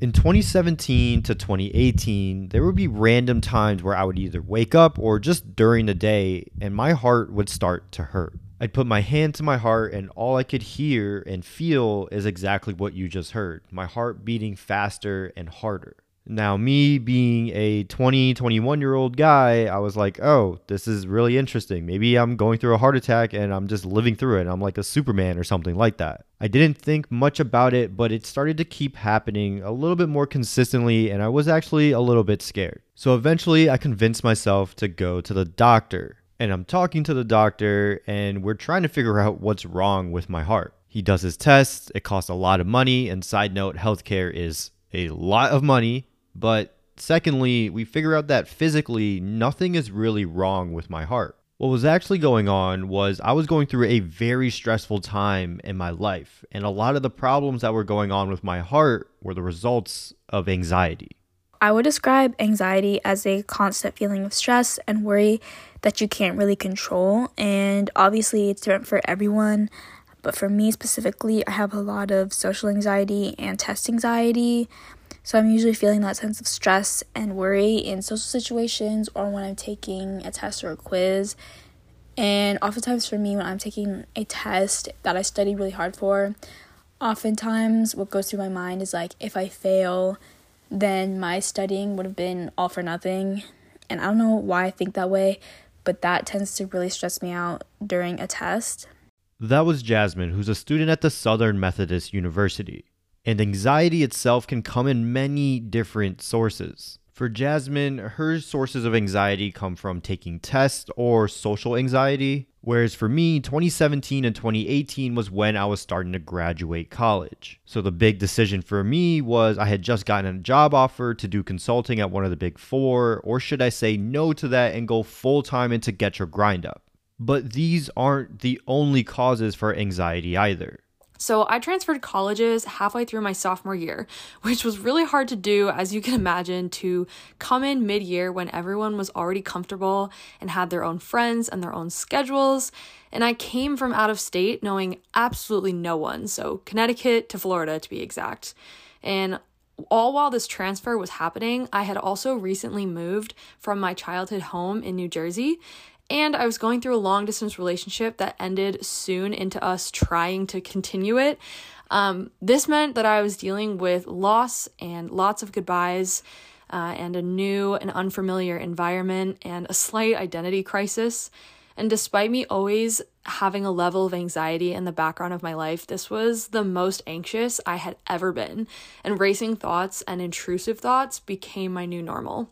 In 2017 to 2018, there would be random times where I would either wake up or just during the day and my heart would start to hurt. I'd put my hand to my heart and all I could hear and feel is exactly what you just heard my heart beating faster and harder. Now, me being a 20, 21 year old guy, I was like, oh, this is really interesting. Maybe I'm going through a heart attack and I'm just living through it. I'm like a Superman or something like that. I didn't think much about it, but it started to keep happening a little bit more consistently, and I was actually a little bit scared. So eventually, I convinced myself to go to the doctor. And I'm talking to the doctor, and we're trying to figure out what's wrong with my heart. He does his tests, it costs a lot of money, and side note, healthcare is a lot of money but secondly, we figure out that physically, nothing is really wrong with my heart. What was actually going on was I was going through a very stressful time in my life, and a lot of the problems that were going on with my heart were the results of anxiety. I would describe anxiety as a constant feeling of stress and worry that you can't really control, and obviously, it's different for everyone. But for me specifically, I have a lot of social anxiety and test anxiety. So I'm usually feeling that sense of stress and worry in social situations or when I'm taking a test or a quiz. And oftentimes for me, when I'm taking a test that I studied really hard for, oftentimes what goes through my mind is like, if I fail, then my studying would have been all for nothing. And I don't know why I think that way, but that tends to really stress me out during a test. That was Jasmine, who's a student at the Southern Methodist University. And anxiety itself can come in many different sources. For Jasmine, her sources of anxiety come from taking tests or social anxiety. Whereas for me, 2017 and 2018 was when I was starting to graduate college. So the big decision for me was I had just gotten a job offer to do consulting at one of the big four, or should I say no to that and go full time into Get Your Grind Up? But these aren't the only causes for anxiety either. So I transferred colleges halfway through my sophomore year, which was really hard to do, as you can imagine, to come in mid year when everyone was already comfortable and had their own friends and their own schedules. And I came from out of state knowing absolutely no one, so Connecticut to Florida to be exact. And all while this transfer was happening, I had also recently moved from my childhood home in New Jersey and I was going through a long distance relationship that ended soon into us trying to continue it. Um, this meant that I was dealing with loss and lots of goodbyes. Uh, and a new and unfamiliar environment and a slight identity crisis. And despite me always having a level of anxiety in the background of my life, this was the most anxious I had ever been. And racing thoughts and intrusive thoughts became my new normal.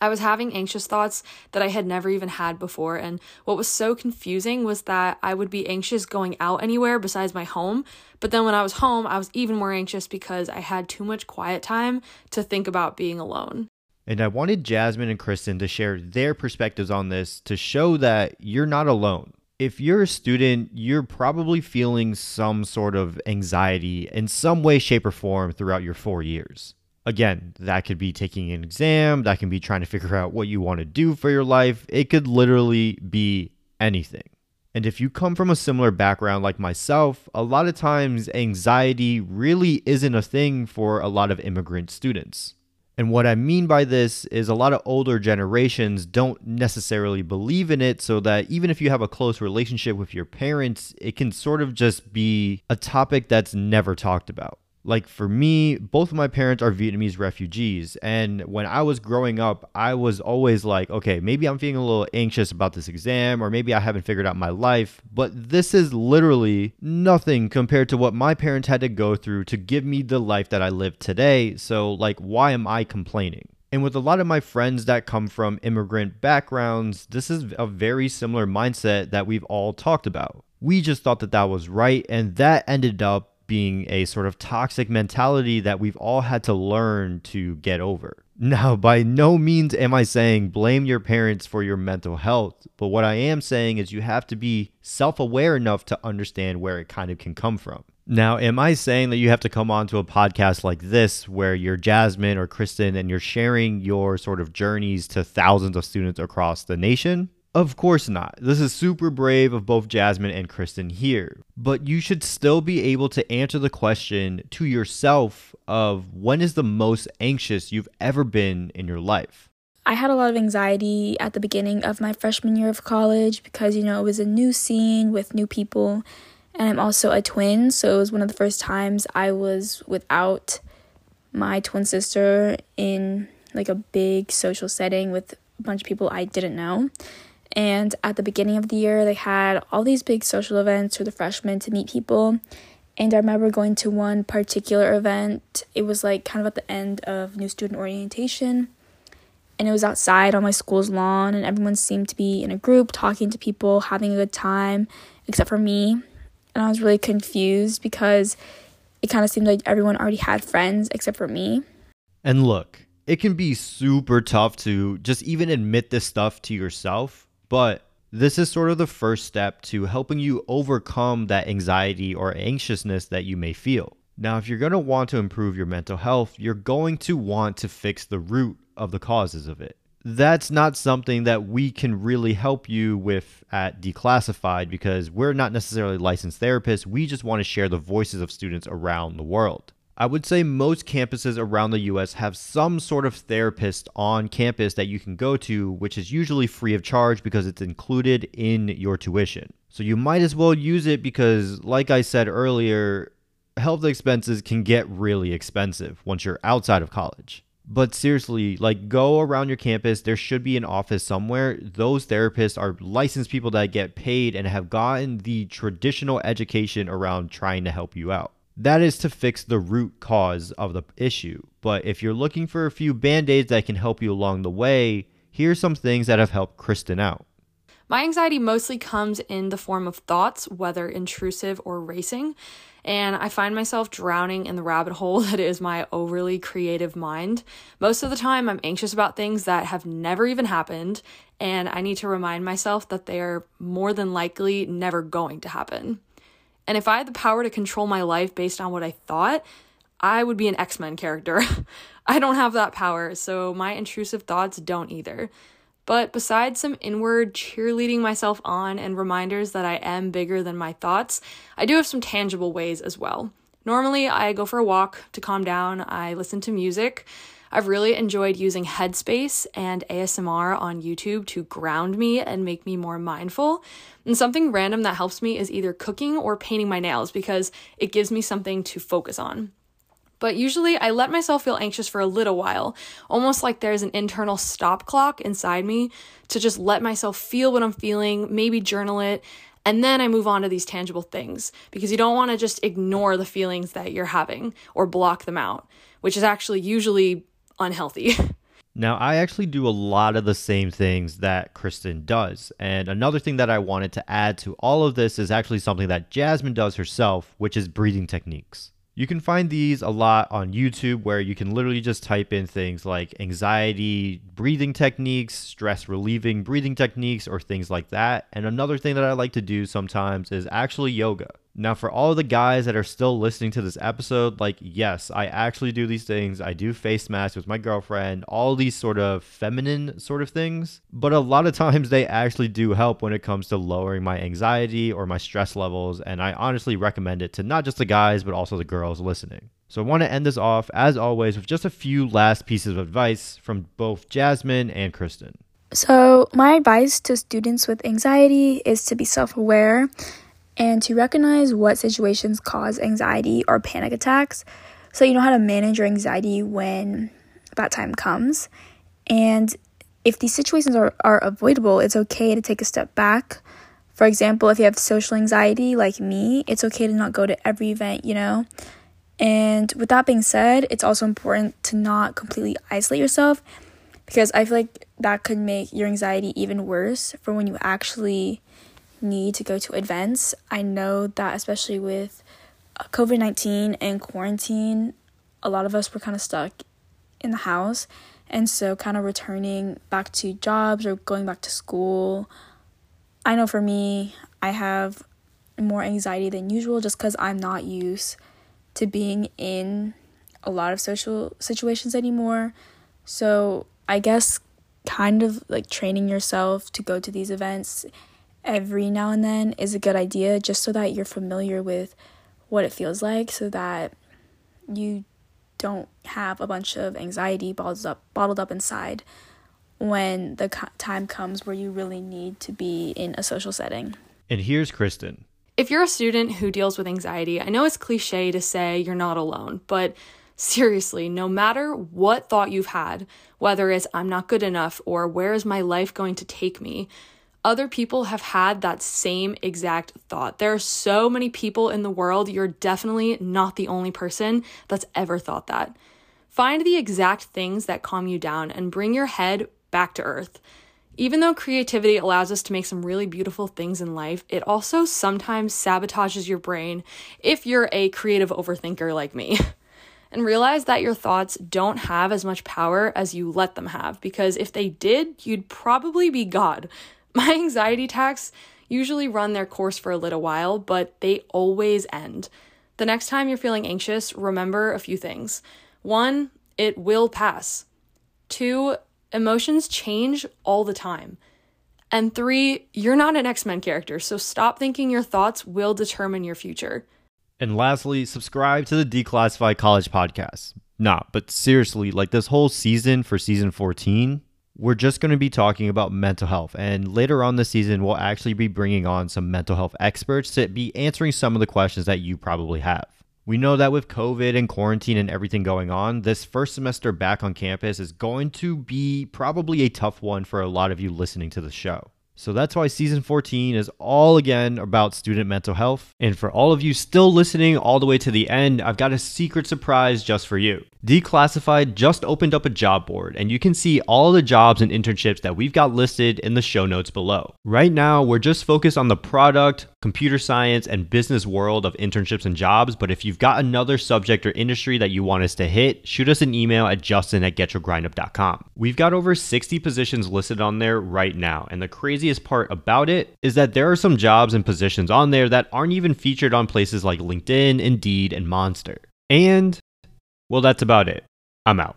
I was having anxious thoughts that I had never even had before. And what was so confusing was that I would be anxious going out anywhere besides my home. But then when I was home, I was even more anxious because I had too much quiet time to think about being alone. And I wanted Jasmine and Kristen to share their perspectives on this to show that you're not alone. If you're a student, you're probably feeling some sort of anxiety in some way, shape, or form throughout your four years. Again, that could be taking an exam, that can be trying to figure out what you want to do for your life. It could literally be anything. And if you come from a similar background like myself, a lot of times anxiety really isn't a thing for a lot of immigrant students. And what I mean by this is a lot of older generations don't necessarily believe in it, so that even if you have a close relationship with your parents, it can sort of just be a topic that's never talked about like for me, both of my parents are Vietnamese refugees. And when I was growing up, I was always like, okay, maybe I'm feeling a little anxious about this exam, or maybe I haven't figured out my life. But this is literally nothing compared to what my parents had to go through to give me the life that I live today. So, like, why am I complaining? And with a lot of my friends that come from immigrant backgrounds, this is a very similar mindset that we've all talked about. We just thought that that was right, and that ended up being a sort of toxic mentality that we've all had to learn to get over. Now, by no means am I saying blame your parents for your mental health, but what I am saying is you have to be self aware enough to understand where it kind of can come from. Now, am I saying that you have to come onto a podcast like this where you're Jasmine or Kristen and you're sharing your sort of journeys to thousands of students across the nation? Of course not. This is super brave of both Jasmine and Kristen here. But you should still be able to answer the question to yourself of when is the most anxious you've ever been in your life. I had a lot of anxiety at the beginning of my freshman year of college because, you know, it was a new scene with new people. And I'm also a twin, so it was one of the first times I was without my twin sister in like a big social setting with a bunch of people I didn't know. And at the beginning of the year, they had all these big social events for the freshmen to meet people. And I remember going to one particular event. It was like kind of at the end of new student orientation and it was outside on my school's lawn and everyone seemed to be in a group talking to people having a good time except for me and i was really confused because it kind of seemed like everyone already had friends except for me and look it can be super tough to just even admit this stuff to yourself but this is sort of the first step to helping you overcome that anxiety or anxiousness that you may feel now, if you're going to want to improve your mental health, you're going to want to fix the root of the causes of it. That's not something that we can really help you with at Declassified because we're not necessarily licensed therapists. We just want to share the voices of students around the world. I would say most campuses around the US have some sort of therapist on campus that you can go to, which is usually free of charge because it's included in your tuition. So you might as well use it because, like I said earlier, health expenses can get really expensive once you're outside of college. But seriously, like go around your campus. There should be an office somewhere. Those therapists are licensed people that get paid and have gotten the traditional education around trying to help you out. That is to fix the root cause of the issue. But if you're looking for a few band aids that can help you along the way, here's some things that have helped Kristen out. My anxiety mostly comes in the form of thoughts, whether intrusive or racing and I find myself drowning in the rabbit hole that is my overly creative mind. Most of the time, I'm anxious about things that have never even happened, and I need to remind myself that they are more than likely never going to happen. And if I had the power to control my life based on what I thought, I would be an X Men character. I don't have that power, so my intrusive thoughts don't either. But besides some inward cheerleading myself on and reminders that I am bigger than my thoughts, I do have some tangible ways as well. Normally, I go for a walk to calm down, I listen to music. I've really enjoyed using Headspace and ASMR on YouTube to ground me and make me more mindful. And something random that helps me is either cooking or painting my nails because it gives me something to focus on. But usually I let myself feel anxious for a little while, almost like there's an internal stop clock inside me to just let myself feel what I'm feeling, maybe journal it, and then I move on to these tangible things because you don't want to just ignore the feelings that you're having or block them out, which is actually usually unhealthy. Now, I actually do a lot of the same things that Kristen does. And another thing that I wanted to add to all of this is actually something that Jasmine does herself, which is breathing techniques. You can find these a lot on YouTube where you can literally just type in things like anxiety breathing techniques, stress relieving breathing techniques, or things like that. And another thing that I like to do sometimes is actually yoga. Now, for all the guys that are still listening to this episode, like, yes, I actually do these things. I do face masks with my girlfriend, all these sort of feminine sort of things. But a lot of times they actually do help when it comes to lowering my anxiety or my stress levels. And I honestly recommend it to not just the guys, but also the girls listening. So I want to end this off, as always, with just a few last pieces of advice from both Jasmine and Kristen. So, my advice to students with anxiety is to be self aware and to recognize what situations cause anxiety or panic attacks so you know how to manage your anxiety when that time comes. And if these situations are, are avoidable, it's okay to take a step back. For example, if you have social anxiety like me, it's okay to not go to every event, you know? And with that being said, it's also important to not completely isolate yourself because I feel like that could make your anxiety even worse for when you actually need to go to events. I know that, especially with uh, COVID 19 and quarantine, a lot of us were kind of stuck in the house. And so, kind of returning back to jobs or going back to school, I know for me, I have more anxiety than usual just because I'm not used to being in a lot of social situations anymore. So, I guess kind of like training yourself to go to these events every now and then is a good idea just so that you're familiar with what it feels like so that you don't have a bunch of anxiety bottled up bottled up inside when the time comes where you really need to be in a social setting. And here's Kristen. If you're a student who deals with anxiety, I know it's cliche to say you're not alone, but seriously, no matter what thought you've had, whether it's I'm not good enough or where is my life going to take me, other people have had that same exact thought. There are so many people in the world, you're definitely not the only person that's ever thought that. Find the exact things that calm you down and bring your head back to earth. Even though creativity allows us to make some really beautiful things in life, it also sometimes sabotages your brain if you're a creative overthinker like me. and realize that your thoughts don't have as much power as you let them have, because if they did, you'd probably be God. My anxiety attacks usually run their course for a little while, but they always end. The next time you're feeling anxious, remember a few things. One, it will pass. Two, emotions change all the time. And three, you're not an X Men character, so stop thinking your thoughts will determine your future. And lastly, subscribe to the Declassified College podcast. Nah, but seriously, like this whole season for season 14, we're just going to be talking about mental health. And later on this season, we'll actually be bringing on some mental health experts to be answering some of the questions that you probably have. We know that with COVID and quarantine and everything going on, this first semester back on campus is going to be probably a tough one for a lot of you listening to the show. So that's why season 14 is all again about student mental health. And for all of you still listening all the way to the end, I've got a secret surprise just for you. Declassified just opened up a job board, and you can see all the jobs and internships that we've got listed in the show notes below. Right now, we're just focused on the product, computer science, and business world of internships and jobs, but if you've got another subject or industry that you want us to hit, shoot us an email at justin at getyourgrindup.com. We've got over 60 positions listed on there right now, and the craziest part about it is that there are some jobs and positions on there that aren't even featured on places like LinkedIn, Indeed, and Monster. And well, that's about it. I'm out.